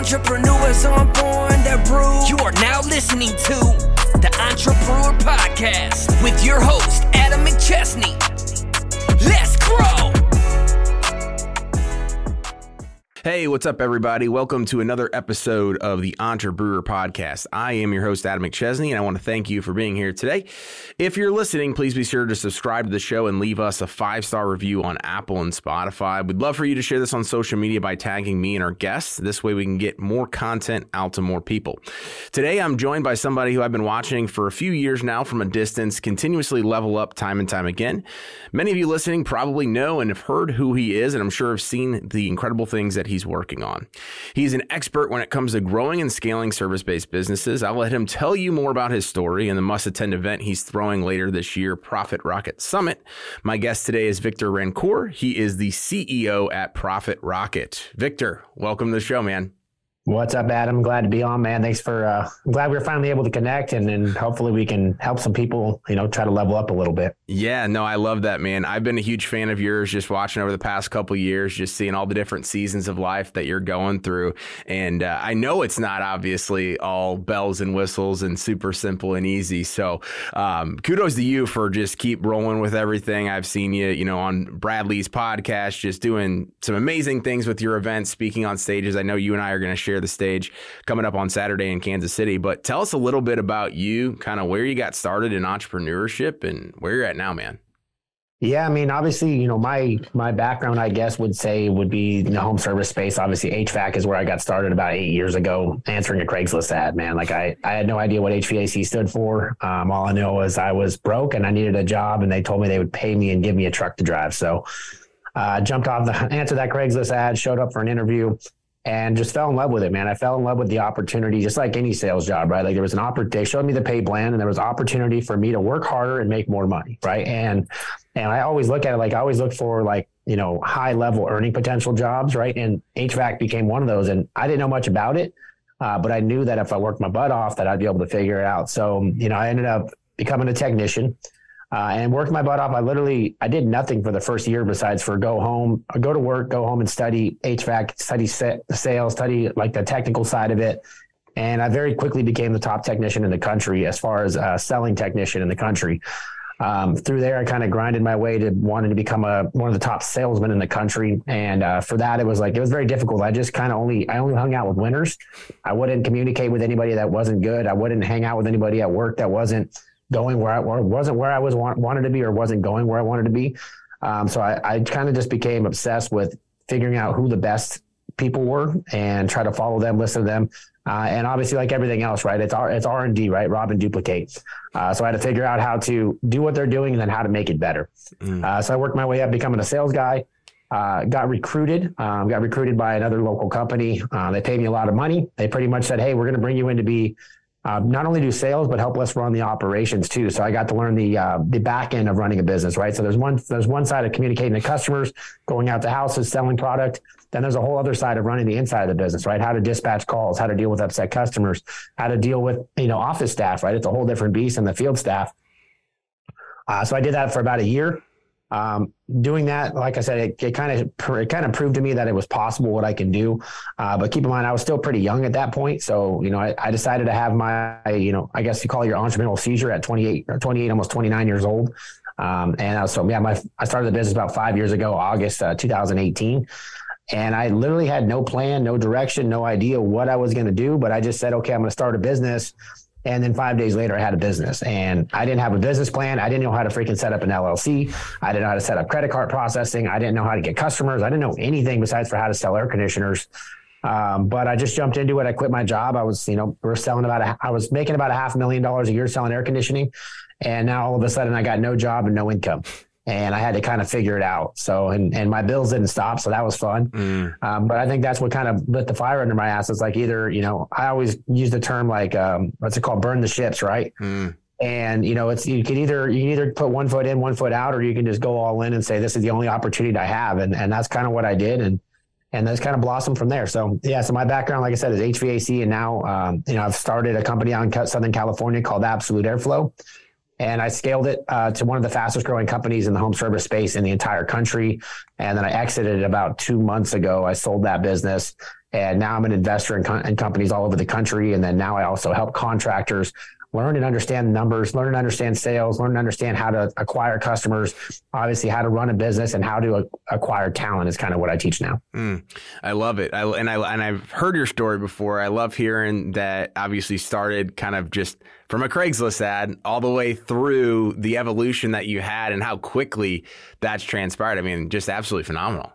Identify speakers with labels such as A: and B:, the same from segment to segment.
A: Entrepreneurs on born that brew. You are now listening to the Entre Brewer Podcast with your host, Adam McChesney.
B: Hey, what's up, everybody? Welcome to another episode of the Entre Brewer Podcast. I am your host, Adam McChesney, and I want to thank you for being here today. If you're listening, please be sure to subscribe to the show and leave us a five star review on Apple and Spotify. We'd love for you to share this on social media by tagging me and our guests. This way, we can get more content out to more people. Today, I'm joined by somebody who I've been watching for a few years now from a distance, continuously level up time and time again. Many of you listening probably know and have heard who he is, and I'm sure have seen the incredible things that he's working on. He's an expert when it comes to growing and scaling service based businesses. I'll let him tell you more about his story and the must attend event he's throwing later this year, Profit Rocket Summit. My guest today is Victor Rancour. He is the CEO at Profit Rocket. Victor, welcome to the show, man.
C: What's up, Adam? Glad to be on, man. Thanks for. Uh, glad we are finally able to connect, and, and hopefully we can help some people. You know, try to level up a little bit.
B: Yeah, no, I love that, man. I've been a huge fan of yours, just watching over the past couple years, just seeing all the different seasons of life that you're going through, and uh, I know it's not obviously all bells and whistles and super simple and easy. So, um, kudos to you for just keep rolling with everything. I've seen you, you know, on Bradley's podcast, just doing some amazing things with your events, speaking on stages. I know you and I are going to share the stage coming up on Saturday in Kansas City. But tell us a little bit about you, kind of where you got started in entrepreneurship and where you're at now, man.
C: Yeah, I mean, obviously, you know, my my background, I guess, would say would be the home service space. Obviously, HVAC is where I got started about eight years ago, answering a Craigslist ad. Man, like I I had no idea what HVAC stood for. Um, all I know was I was broke and I needed a job, and they told me they would pay me and give me a truck to drive. So, uh, jumped off the answer that Craigslist ad, showed up for an interview and just fell in love with it, man. I fell in love with the opportunity, just like any sales job, right? Like there was an opportunity, they showed me the pay plan and there was opportunity for me to work harder and make more money, right? And, and I always look at it like I always look for like, you know, high level earning potential jobs, right? And HVAC became one of those. And I didn't know much about it, uh, but I knew that if I worked my butt off, that I'd be able to figure it out. So, you know, I ended up becoming a technician uh, and worked my butt off. I literally I did nothing for the first year besides for go home, go to work, go home and study HVAC, study sales, study like the technical side of it. And I very quickly became the top technician in the country as far as a selling technician in the country. Um, through there, I kind of grinded my way to wanting to become a one of the top salesmen in the country. And uh, for that, it was like it was very difficult. I just kind of only I only hung out with winners. I wouldn't communicate with anybody that wasn't good. I wouldn't hang out with anybody at work that wasn't going where I wasn't where I was want, wanted to be or wasn't going where I wanted to be. Um, so I, I kind of just became obsessed with figuring out who the best people were and try to follow them, listen to them. Uh, and obviously, like everything else, right? It's R, it's R and D, right? Rob and duplicate. Uh, so I had to figure out how to do what they're doing and then how to make it better. Mm. Uh, so I worked my way up, becoming a sales guy. Uh, got recruited. Um, got recruited by another local company. Uh, they paid me a lot of money. They pretty much said, "Hey, we're going to bring you in to be um, not only do sales but help us run the operations too. So I got to learn the uh, the back end of running a business, right? So there's one there's one side of communicating to customers, going out to houses, selling product. Then there's a whole other side of running the inside of the business, right? How to dispatch calls, how to deal with upset customers, how to deal with you know office staff, right? It's a whole different beast than the field staff. Uh, so I did that for about a year. Um, doing that, like I said, it, kind of it kind of proved to me that it was possible what I can do. Uh, but keep in mind, I was still pretty young at that point, so you know, I, I, decided to have my, you know, I guess you call your entrepreneurial seizure at 28 or 28, almost 29 years old. Um, and I was, so yeah, my I started the business about five years ago, August uh, 2018. And I literally had no plan, no direction, no idea what I was going to do. But I just said, okay, I'm going to start a business and then five days later, I had a business and I didn't have a business plan. I didn't know how to freaking set up an LLC. I didn't know how to set up credit card processing. I didn't know how to get customers. I didn't know anything besides for how to sell air conditioners. Um, but I just jumped into it. I quit my job. I was, you know, we are selling about, a, I was making about a half million dollars a year selling air conditioning. And now all of a sudden I got no job and no income and I had to kind of figure it out. So, and, and my bills didn't stop. So that was fun. Mm. Um, but I think that's what kind of lit the fire under my ass. It's like either, you know, I always use the term like, um, what's it called? Burn the ships, right? Mm. And, you know, it's, you can either, you can either put one foot in, one foot out, or you can just go all in and say, this is the only opportunity I have. And, and that's kind of what I did. And, and that's kind of blossomed from there. So yeah, so my background, like I said, is HVAC, and now um, you know I've started a company out in Southern California called Absolute Airflow, and I scaled it uh, to one of the fastest growing companies in the home service space in the entire country. And then I exited about two months ago. I sold that business And now I'm an investor in, co- in companies all over the country. And then now I also help contractors learn and understand numbers, learn and understand sales, learn and understand how to acquire customers, obviously how to run a business and how to acquire talent is kind of what I teach now.
B: Mm, I love it. I, and I, and I've heard your story before. I love hearing that obviously started kind of just from a Craigslist ad all the way through the evolution that you had and how quickly that's transpired. I mean, just absolutely phenomenal.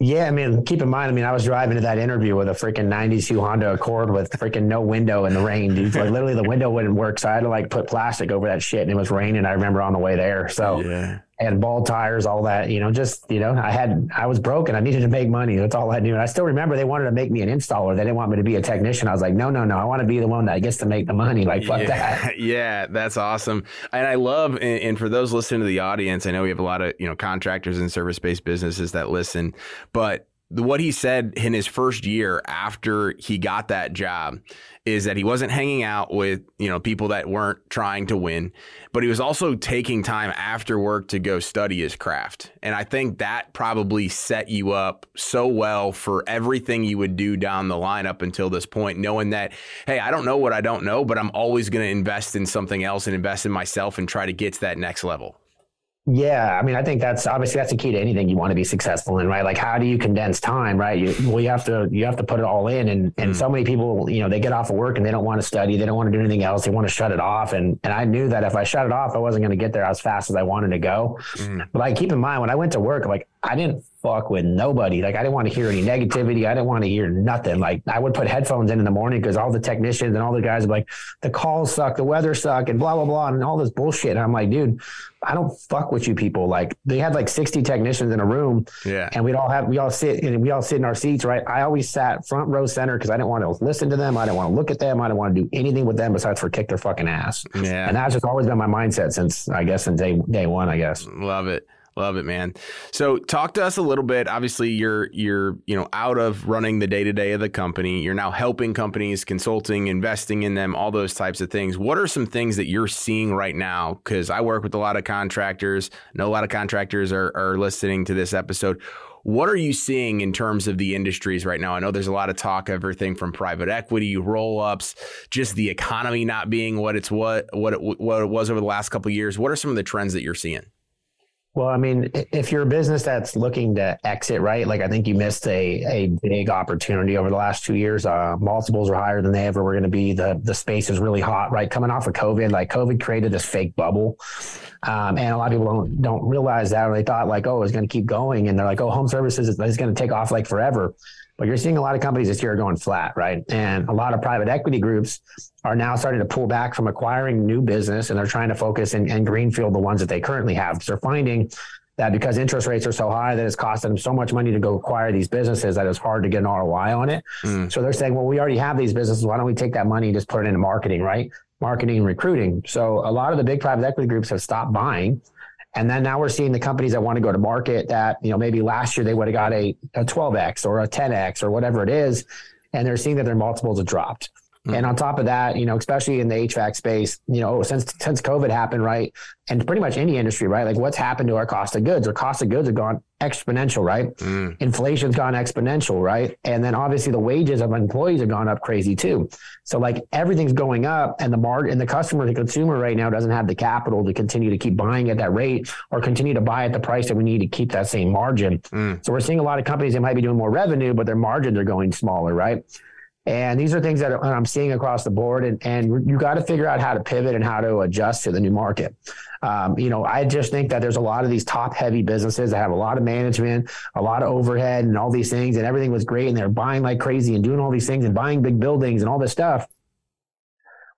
C: Yeah, I mean, keep in mind, I mean, I was driving to that interview with a freaking 92 Honda Accord with freaking no window in the rain, dude. Like literally the window wouldn't work. So I had to like put plastic over that shit and it was raining. I remember on the way there. So yeah and ball tires, all that, you know, just, you know, I had, I was broken. I needed to make money. That's all I knew. And I still remember they wanted to make me an installer. They didn't want me to be a technician. I was like, no, no, no. I want to be the one that gets to make the money. Like, fuck
B: yeah.
C: that.
B: Yeah. That's awesome. And I love, and, and for those listening to the audience, I know we have a lot of, you know, contractors and service based businesses that listen, but what he said in his first year after he got that job is that he wasn't hanging out with you know people that weren't trying to win but he was also taking time after work to go study his craft. And i think that probably set you up so well for everything you would do down the line up until this point knowing that hey i don't know what i don't know but i'm always going to invest in something else and invest in myself and try to get to that next level
C: yeah, I mean, I think that's obviously that's the key to anything you want to be successful in, right? Like, how do you condense time, right? You well, you have to you have to put it all in, and and mm. so many people, you know, they get off of work and they don't want to study, they don't want to do anything else, they want to shut it off, and and I knew that if I shut it off, I wasn't going to get there as fast as I wanted to go. Mm. But like, keep in mind when I went to work, like I didn't fuck with nobody. Like I didn't want to hear any negativity. I didn't want to hear nothing. Like I would put headphones in in the morning because all the technicians and all the guys are like, the calls suck, the weather suck, and blah blah blah, and all this bullshit. And I'm like, dude, I don't fuck with you people. Like they had like 60 technicians in a room,
B: yeah,
C: and we'd all have we all sit and we all sit in our seats, right? I always sat front row center because I didn't want to listen to them. I didn't want to look at them. I didn't want to do anything with them besides for kick their fucking ass.
B: Yeah,
C: and that's just always been my mindset since I guess since day day one. I guess.
B: Love it. Love it, man. So talk to us a little bit. Obviously, you're you're you know out of running the day to day of the company. You're now helping companies, consulting, investing in them, all those types of things. What are some things that you're seeing right now? Because I work with a lot of contractors. I know a lot of contractors are are listening to this episode. What are you seeing in terms of the industries right now? I know there's a lot of talk, everything from private equity, roll ups, just the economy not being what it's what what it, what it was over the last couple years. What are some of the trends that you're seeing?
C: Well, I mean, if you're a business that's looking to exit, right? Like I think you missed a a big opportunity over the last two years. Uh, multiples are higher than they ever were going to be. The the space is really hot, right? Coming off of COVID, like COVID created this fake bubble, um, and a lot of people don't don't realize that. Or they thought like, oh, it's going to keep going, and they're like, oh, home services is, is going to take off like forever. But you're seeing a lot of companies this year going flat, right? And a lot of private equity groups are now starting to pull back from acquiring new business and they're trying to focus and, and greenfield the ones that they currently have. Because they're finding that because interest rates are so high that it's costing them so much money to go acquire these businesses that it's hard to get an ROI on it. Mm. So they're saying, well, we already have these businesses. Why don't we take that money and just put it into marketing, right? Marketing and recruiting. So a lot of the big private equity groups have stopped buying and then now we're seeing the companies that want to go to market that, you know, maybe last year they would have got a, a 12x or a 10x or whatever it is. And they're seeing that their multiples have dropped. Mm-hmm. And on top of that, you know, especially in the HVAC space, you know, since since COVID happened, right, and pretty much any industry, right, like what's happened to our cost of goods? Our cost of goods have gone exponential, right? Mm. Inflation's gone exponential, right? And then obviously the wages of employees have gone up crazy too. So like everything's going up, and the market and the customer, the consumer right now doesn't have the capital to continue to keep buying at that rate or continue to buy at the price that we need to keep that same margin. Mm. So we're seeing a lot of companies that might be doing more revenue, but their margins are going smaller, right? And these are things that I'm seeing across the board. And, and you got to figure out how to pivot and how to adjust to the new market. Um, you know, I just think that there's a lot of these top heavy businesses that have a lot of management, a lot of overhead and all these things, and everything was great. And they're buying like crazy and doing all these things and buying big buildings and all this stuff.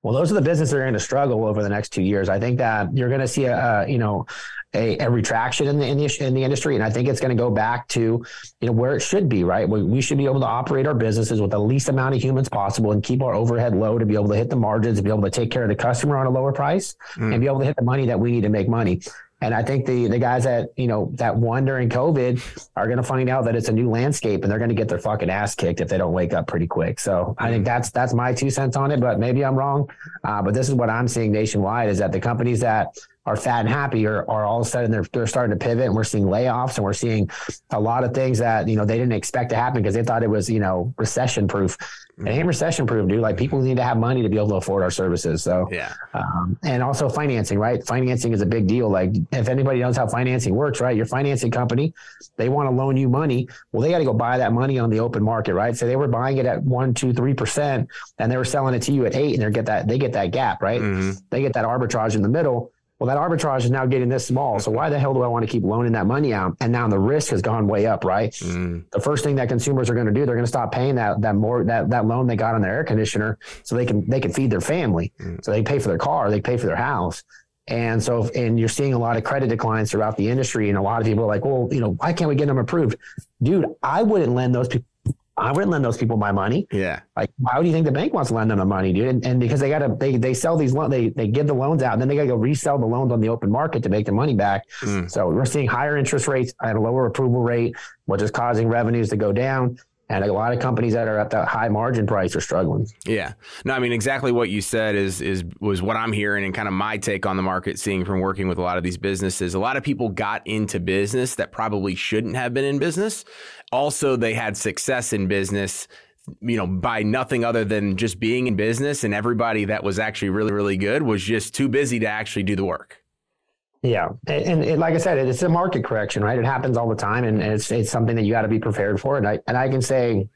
C: Well, those are the businesses that are going to struggle over the next two years. I think that you're going to see a, a you know a, a, retraction in the, in the in the industry, and I think it's going to go back to you know where it should be. Right, we, we should be able to operate our businesses with the least amount of humans possible and keep our overhead low to be able to hit the margins, to be able to take care of the customer on a lower price, mm. and be able to hit the money that we need to make money. And I think the the guys that you know that won during COVID are going to find out that it's a new landscape, and they're going to get their fucking ass kicked if they don't wake up pretty quick. So I think that's that's my two cents on it, but maybe I'm wrong. Uh, but this is what I'm seeing nationwide: is that the companies that are fat and happy are, are all of a sudden they're, they're starting to pivot and we're seeing layoffs and we're seeing a lot of things that, you know, they didn't expect to happen because they thought it was, you know, recession proof. It ain't recession proof, dude. Like people need to have money to be able to afford our services. So,
B: yeah.
C: Um, and also financing, right? Financing is a big deal. Like if anybody knows how financing works, right? Your financing company, they want to loan you money. Well, they got to go buy that money on the open market, right? So they were buying it at one, two, three percent, and they were selling it to you at eight, and they get that they get that gap, right? Mm-hmm. They get that arbitrage in the middle. Well, that arbitrage is now getting this small. So why the hell do I want to keep loaning that money out? And now the risk has gone way up, right? Mm. The first thing that consumers are going to do, they're going to stop paying that that more that that loan they got on their air conditioner, so they can they can feed their family, mm. so they pay for their car, they pay for their house. And so, and you're seeing a lot of credit declines throughout the industry. And a lot of people are like, well, you know, why can't we get them approved? Dude, I wouldn't lend those people I wouldn't lend those people my money.
B: Yeah.
C: Like, why do you think the bank wants to lend them the money, dude? And, and because they got to, they, they sell these loans, they, they give the loans out and then they got to go resell the loans on the open market to make the money back. Mm. So we're seeing higher interest rates at a lower approval rate, which is causing revenues to go down. And a lot of companies that are at that high margin price are struggling.
B: Yeah. No, I mean exactly what you said is is was what I'm hearing and kind of my take on the market seeing from working with a lot of these businesses. A lot of people got into business that probably shouldn't have been in business. Also, they had success in business you know, by nothing other than just being in business, and everybody that was actually really, really good was just too busy to actually do the work.
C: Yeah, and, and, like I said, it's a market correction, right? It happens all the time, and it's it's something that you got to be prepared for. And I and I can say,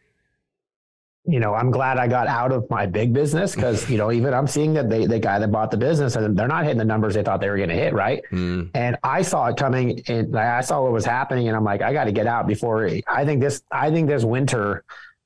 C: you know, I'm glad I got out of my big business because you know even I'm seeing that they the guy that bought the business and they're not hitting the numbers they thought they were going to hit, right? Mm. And I saw it coming, and I saw what was happening, and I'm like, I got to get out before. I think this, I think this winter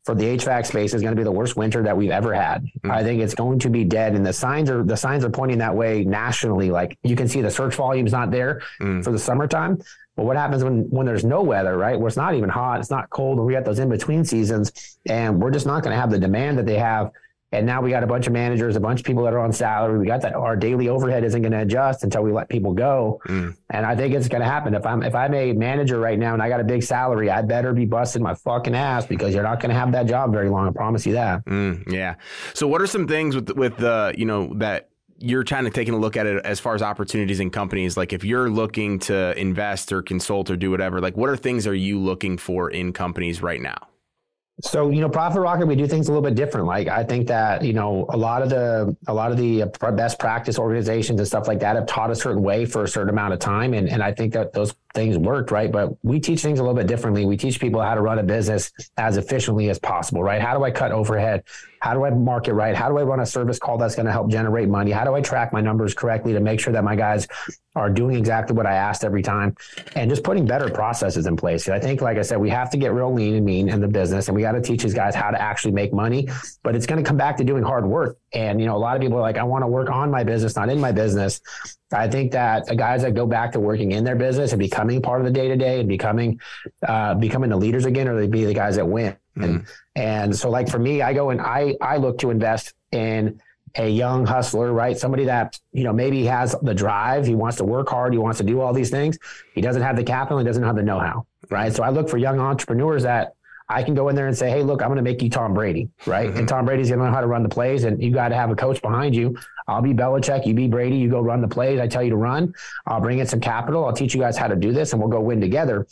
C: for the HVAC space is going to be the worst winter that we've ever had. Mm-hmm. I think it's going to be dead, and the signs are the signs are pointing that way nationally. Like you can see the search volume's not there mm. for the summertime. But what happens when when there's no weather, right? Where it's not even hot, it's not cold, and we got those in between seasons, and we're just not going to have the demand that they have and now we got a bunch of managers, a bunch of people that are on salary. We got that our daily overhead isn't going to adjust until we let people go. Mm. And I think it's going to happen. If I'm if I'm a manager right now and I got a big salary, I better be busting my fucking ass because you're not going to have that job very long. I promise you that.
B: Mm, yeah. So what are some things with with the you know that you're kind of taking a look at it as far as opportunities in companies like if you're looking to invest or consult or do whatever like what are things are you looking for in companies right now
C: so you know, Profit Rocket, we do things a little bit different. Like I think that you know a lot of the a lot of the uh, best practice organizations and stuff like that have taught a certain way for a certain amount of time, and and I think that those things worked, right? But we teach things a little bit differently. We teach people how to run a business as efficiently as possible, right? How do I cut overhead? How do I market right? How do I run a service call that's going to help generate money? How do I track my numbers correctly to make sure that my guys are doing exactly what I asked every time? And just putting better processes in place. I think, like I said, we have to get real lean and mean in the business, and we got to teach these guys how to actually make money. But it's going to come back to doing hard work. And you know, a lot of people are like, I want to work on my business, not in my business. I think that the guys that go back to working in their business and becoming part of the day to day and becoming uh, becoming the leaders again, or they be the guys that win. Mm-hmm. And and so, like for me, I go and I I look to invest in a young hustler, right? Somebody that you know maybe has the drive, he wants to work hard, he wants to do all these things. He doesn't have the capital, he doesn't have the know how, right? So I look for young entrepreneurs that I can go in there and say, hey, look, I'm going to make you Tom Brady, right? Mm-hmm. And Tom Brady's going to know how to run the plays, and you got to have a coach behind you. I'll be Belichick, you be Brady, you go run the plays. I tell you to run. I'll bring in some capital. I'll teach you guys how to do this, and we'll go win together.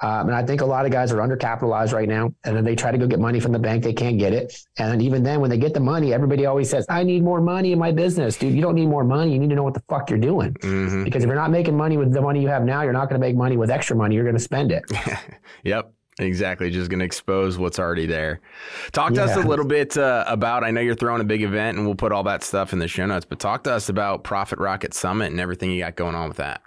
C: Um, and I think a lot of guys are undercapitalized right now, and then they try to go get money from the bank. They can't get it, and even then, when they get the money, everybody always says, "I need more money in my business, dude." You don't need more money. You need to know what the fuck you're doing, mm-hmm. because if you're not making money with the money you have now, you're not going to make money with extra money. You're going to spend it.
B: yep. Exactly. Just going to expose what's already there. Talk to yeah. us a little bit uh, about, I know you're throwing a big event and we'll put all that stuff in the show notes, but talk to us about Profit Rocket Summit and everything you got going on with that.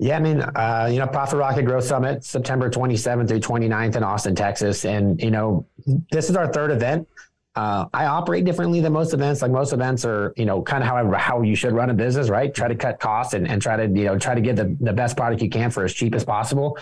C: Yeah, I mean, uh, you know, Profit Rocket Growth Summit, September 27th through 29th in Austin, Texas. And, you know, this is our third event. Uh, I operate differently than most events. Like most events are, you know, kind of how, how you should run a business, right? Try to cut costs and, and try to, you know, try to get the, the best product you can for as cheap as possible.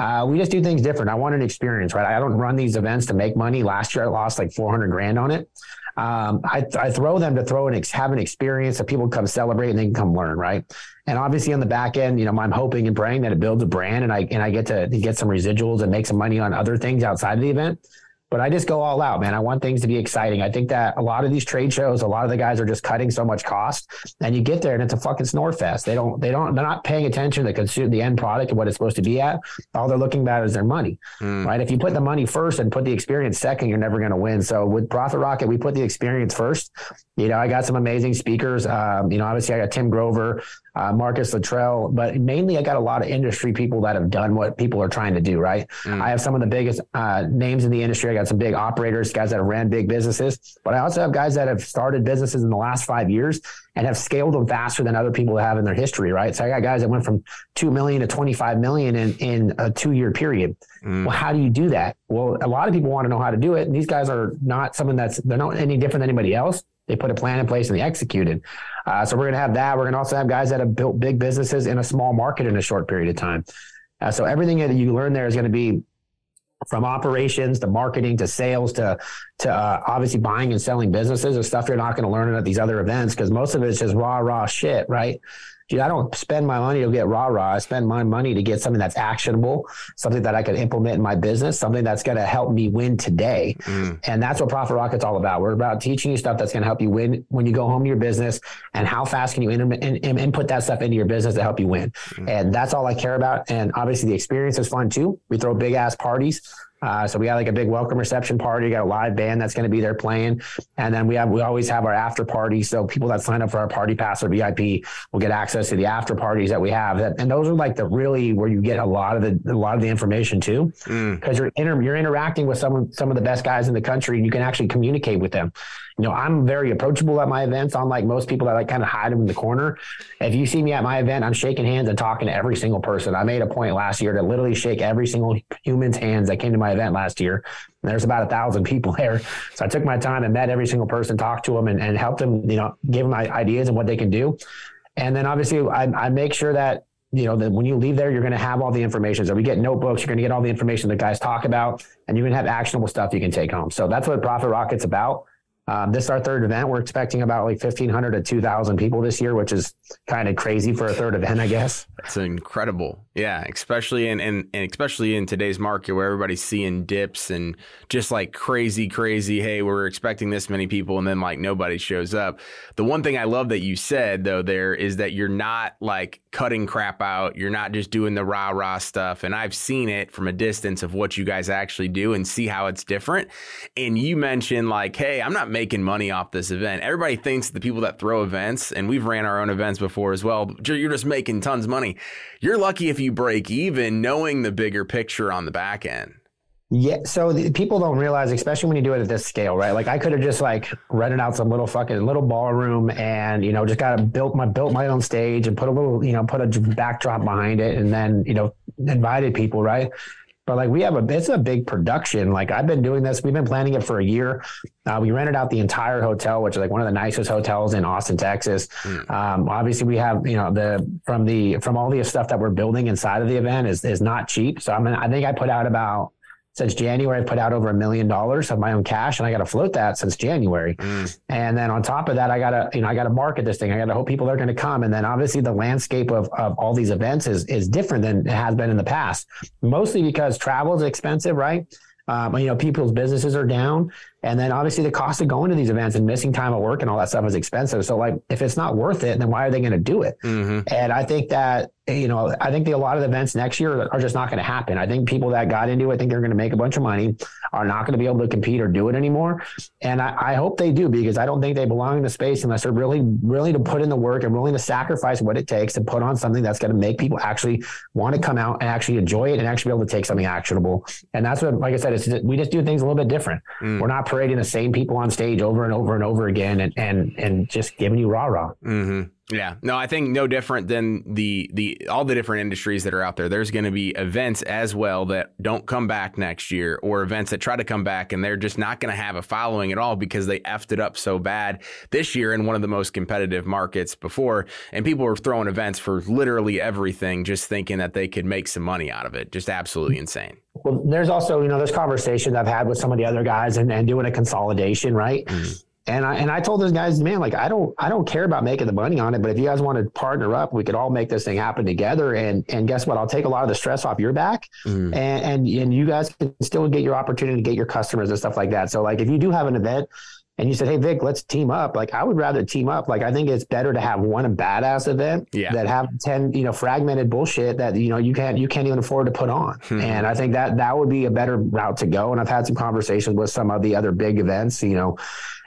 C: Uh, we just do things different. I want an experience, right? I don't run these events to make money. Last year, I lost like 400 grand on it. Um, I, I, throw them to throw and have an experience that people come celebrate and they can come learn, right? And obviously on the back end, you know, I'm hoping and praying that it builds a brand and I and I get to, to get some residuals and make some money on other things outside of the event. But I just go all out, man. I want things to be exciting. I think that a lot of these trade shows, a lot of the guys are just cutting so much cost, and you get there and it's a fucking snore fest. They don't, they don't, they're not paying attention to the consume the end product and what it's supposed to be at. All they're looking at is their money, mm. right? If you put the money first and put the experience second, you're never going to win. So with Profit Rocket, we put the experience first. You know, I got some amazing speakers. Um, you know, obviously I got Tim Grover, uh, Marcus Luttrell, but mainly I got a lot of industry people that have done what people are trying to do, right? Mm. I have some of the biggest uh, names in the industry. I got some big operators, guys that have ran big businesses, but I also have guys that have started businesses in the last five years and have scaled them faster than other people have in their history, right? So I got guys that went from 2 million to 25 million in, in a two year period. Mm. Well, how do you do that? Well, a lot of people want to know how to do it. And these guys are not someone that's, they're not any different than anybody else. They put a plan in place and they executed. Uh, so we're going to have that. We're going to also have guys that have built big businesses in a small market in a short period of time. Uh, so everything that you learn there is going to be from operations to marketing to sales to to uh, obviously buying and selling businesses and stuff you're not going to learn at these other events because most of it is just raw raw shit right I don't spend my money to get rah rah. I spend my money to get something that's actionable, something that I can implement in my business, something that's going to help me win today. Mm. And that's what Profit Rocket's all about. We're about teaching you stuff that's going to help you win when you go home to your business and how fast can you in, in, in, input that stuff into your business to help you win. Mm. And that's all I care about. And obviously the experience is fun too. We throw big ass parties. Uh, so we got like a big welcome reception party. We got a live band that's going to be there playing, and then we have we always have our after party. So people that sign up for our party pass or VIP will get access to the after parties that we have. That, and those are like the really where you get a lot of the a lot of the information too, because mm. you're inter, you're interacting with some some of the best guys in the country, and you can actually communicate with them you know, I'm very approachable at my events, unlike most people that like kind of hide them in the corner. If you see me at my event, I'm shaking hands and talking to every single person. I made a point last year to literally shake every single human's hands that came to my event last year. And there's about a thousand people there. So I took my time and met every single person, talked to them and, and helped them, you know, gave them ideas and what they can do. And then obviously I, I make sure that you know that when you leave there you're going to have all the information so we get notebooks you're going to get all the information that guys talk about and you're going to have actionable stuff you can take home so that's what profit rocket's about um, this is our third event. We're expecting about like 1,500 to 2,000 people this year, which is kind of crazy for a third event, I guess.
B: It's incredible. Yeah, especially in, in and especially in today's market where everybody's seeing dips and just like crazy, crazy. Hey, we're expecting this many people, and then like nobody shows up. The one thing I love that you said though there is that you're not like cutting crap out. You're not just doing the rah rah stuff. And I've seen it from a distance of what you guys actually do and see how it's different. And you mentioned like, hey, I'm not making money off this event. Everybody thinks the people that throw events, and we've ran our own events before as well. You're just making tons of money. You're lucky if you break even, knowing the bigger picture on the back end.
C: Yeah, so the, people don't realize, especially when you do it at this scale, right? Like I could have just like rented out some little fucking little ballroom and you know just got to built my built my own stage and put a little you know put a backdrop behind it and then you know invited people, right? But like we have a it's a big production. Like I've been doing this, we've been planning it for a year. Uh, we rented out the entire hotel, which is like one of the nicest hotels in Austin, Texas. Mm. Um, obviously, we have you know the from the from all the stuff that we're building inside of the event is is not cheap. So I mean, I think I put out about since January, I've put out over a million dollars of my own cash and I got to float that since January. Mm. And then on top of that, I got to, you know, I got to market this thing. I got to hope people are going to come. And then obviously the landscape of, of all these events is, is different than it has been in the past, mostly because travel is expensive, right? Um, you know, people's businesses are down. And then obviously the cost of going to these events and missing time at work and all that stuff is expensive. So like, if it's not worth it, then why are they going to do it? Mm-hmm. And I think that you know, I think the, a lot of the events next year are just not going to happen. I think people that got into it, I think they're going to make a bunch of money, are not going to be able to compete or do it anymore. And I, I, hope they do because I don't think they belong in the space unless they're really, really to put in the work and willing to sacrifice what it takes to put on something that's going to make people actually want to come out and actually enjoy it and actually be able to take something actionable. And that's what, like I said, it's, we just do things a little bit different. Mm. We're not parading the same people on stage over and over and over again and, and, and just giving you rah rah.
B: Mm-hmm. Yeah, no, I think no different than the the all the different industries that are out there. There's going to be events as well that don't come back next year, or events that try to come back and they're just not going to have a following at all because they effed it up so bad this year in one of the most competitive markets before, and people were throwing events for literally everything, just thinking that they could make some money out of it. Just absolutely insane.
C: Well, there's also you know there's conversations I've had with some of the other guys and, and doing a consolidation, right? Mm And I and I told those guys, man, like I don't I don't care about making the money on it, but if you guys want to partner up, we could all make this thing happen together. And and guess what? I'll take a lot of the stress off your back, mm. and, and and you guys can still get your opportunity to get your customers and stuff like that. So like if you do have an event and you said, "Hey Vic, let's team up." Like I would rather team up. Like I think it's better to have one badass event yeah. that have ten, you know, fragmented bullshit that you know you can't you can't even afford to put on. Hmm. And I think that that would be a better route to go. And I've had some conversations with some of the other big events, you know,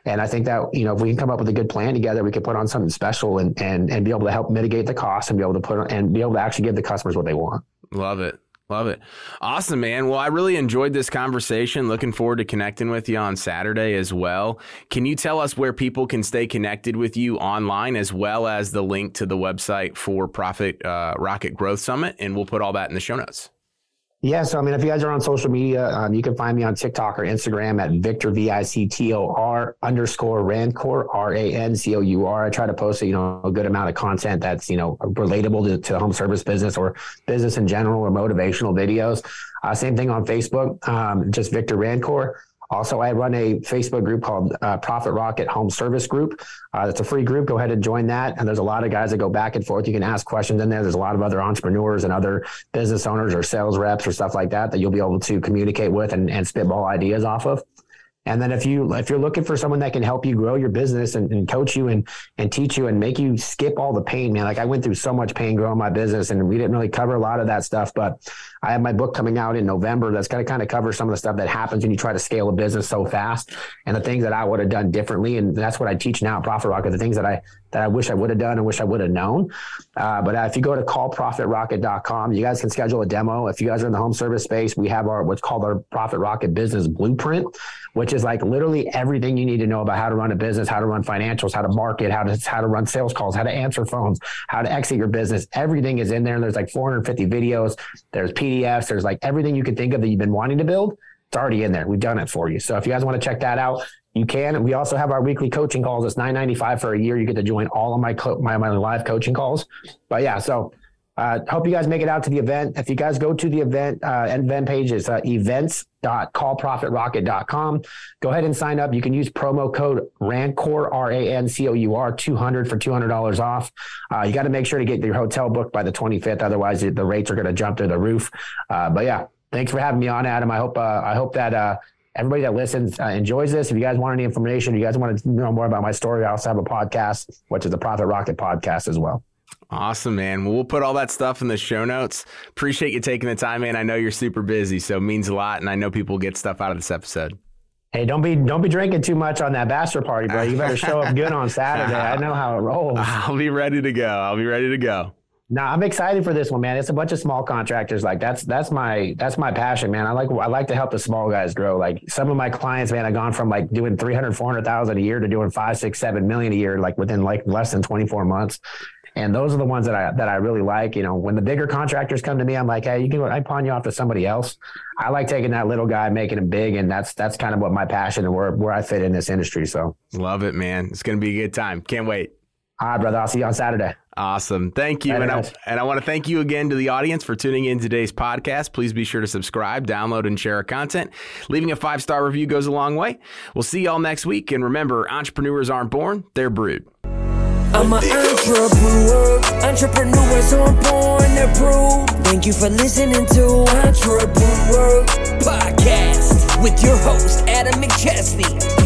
C: and I think that you know if we can come up with a good plan together, we could put on something special and and and be able to help mitigate the cost and be able to put and be able to actually give the customers what they want.
B: Love it. Love it. Awesome, man. Well, I really enjoyed this conversation. Looking forward to connecting with you on Saturday as well. Can you tell us where people can stay connected with you online as well as the link to the website for Profit uh, Rocket Growth Summit? And we'll put all that in the show notes.
C: Yeah, so I mean, if you guys are on social media, um, you can find me on TikTok or Instagram at Victor V I C T O R underscore Rancour R A N C O U R. I try to post you know a good amount of content that's you know relatable to, to home service business or business in general or motivational videos. Uh, same thing on Facebook, um, just Victor Rancour. Also, I run a Facebook group called uh, Profit Rocket Home Service Group. Uh, it's a free group. Go ahead and join that. And there's a lot of guys that go back and forth. You can ask questions in there. There's a lot of other entrepreneurs and other business owners or sales reps or stuff like that that you'll be able to communicate with and, and spitball ideas off of. And then if you if you're looking for someone that can help you grow your business and, and, coach you and and teach you and make you skip all the pain, man. Like I went through so much pain growing my business and we didn't really cover a lot of that stuff. But I have my book coming out in November that's gonna kind of cover some of the stuff that happens when you try to scale a business so fast and the things that I would have done differently. And that's what I teach now at Profit Rocket, the things that I that I wish I would have done and wish I would have known. Uh, but if you go to callprofitrocket.com, you guys can schedule a demo. If you guys are in the home service space, we have our what's called our Profit Rocket Business Blueprint, which is like literally everything you need to know about how to run a business, how to run financials, how to market, how to how to run sales calls, how to answer phones, how to exit your business. Everything is in there. There's like 450 videos. There's PDFs. There's like everything you could think of that you've been wanting to build. It's already in there. We've done it for you. So if you guys want to check that out, you can. We also have our weekly coaching calls. It's nine ninety five for a year. You get to join all of my co- my, my live coaching calls. But yeah, so uh, hope you guys make it out to the event. If you guys go to the event uh, event page, it's uh, events.callprofitrocket.com. Go ahead and sign up. You can use promo code RANCOUR R A N C O U R two hundred for two hundred dollars off. Uh, you got to make sure to get your hotel booked by the twenty fifth. Otherwise, the rates are going to jump through the roof. Uh, but yeah, thanks for having me on, Adam. I hope uh, I hope that everybody that listens uh, enjoys this. If you guys want any information, you guys want to know more about my story, I also have a podcast, which is the Profit Rocket podcast as well.
B: Awesome, man. Well, we'll put all that stuff in the show notes. Appreciate you taking the time, man. I know you're super busy, so it means a lot, and I know people get stuff out of this episode.
C: Hey, don't be don't be drinking too much on that bachelor party, bro. You better show up good on Saturday. I know how it rolls.
B: I'll be ready to go. I'll be ready to go.
C: No, I'm excited for this one, man. It's a bunch of small contractors. Like that's that's my that's my passion, man. I like I like to help the small guys grow. Like some of my clients, man, I've gone from like doing 300, 400,000 a year to doing five, six, seven million a year, like within like less than 24 months. And those are the ones that I that I really like. You know, when the bigger contractors come to me, I'm like, hey, you can I pawn you off to somebody else. I like taking that little guy, making him big, and that's that's kind of what my passion and where where I fit in this industry. So
B: love it, man. It's gonna be a good time. Can't wait.
C: All right, brother. I'll see you on Saturday.
B: Awesome. Thank you. And I, and I want to thank you again to the audience for tuning in today's podcast. Please be sure to subscribe, download, and share our content. Leaving a five star review goes a long way. We'll see y'all next week. And remember, entrepreneurs aren't born, they're brewed. I'm an entrepreneur. Entrepreneurs aren't born, they're brewed. Thank you for listening to Entre Brewer Podcast with your host, Adam McChesney. Let's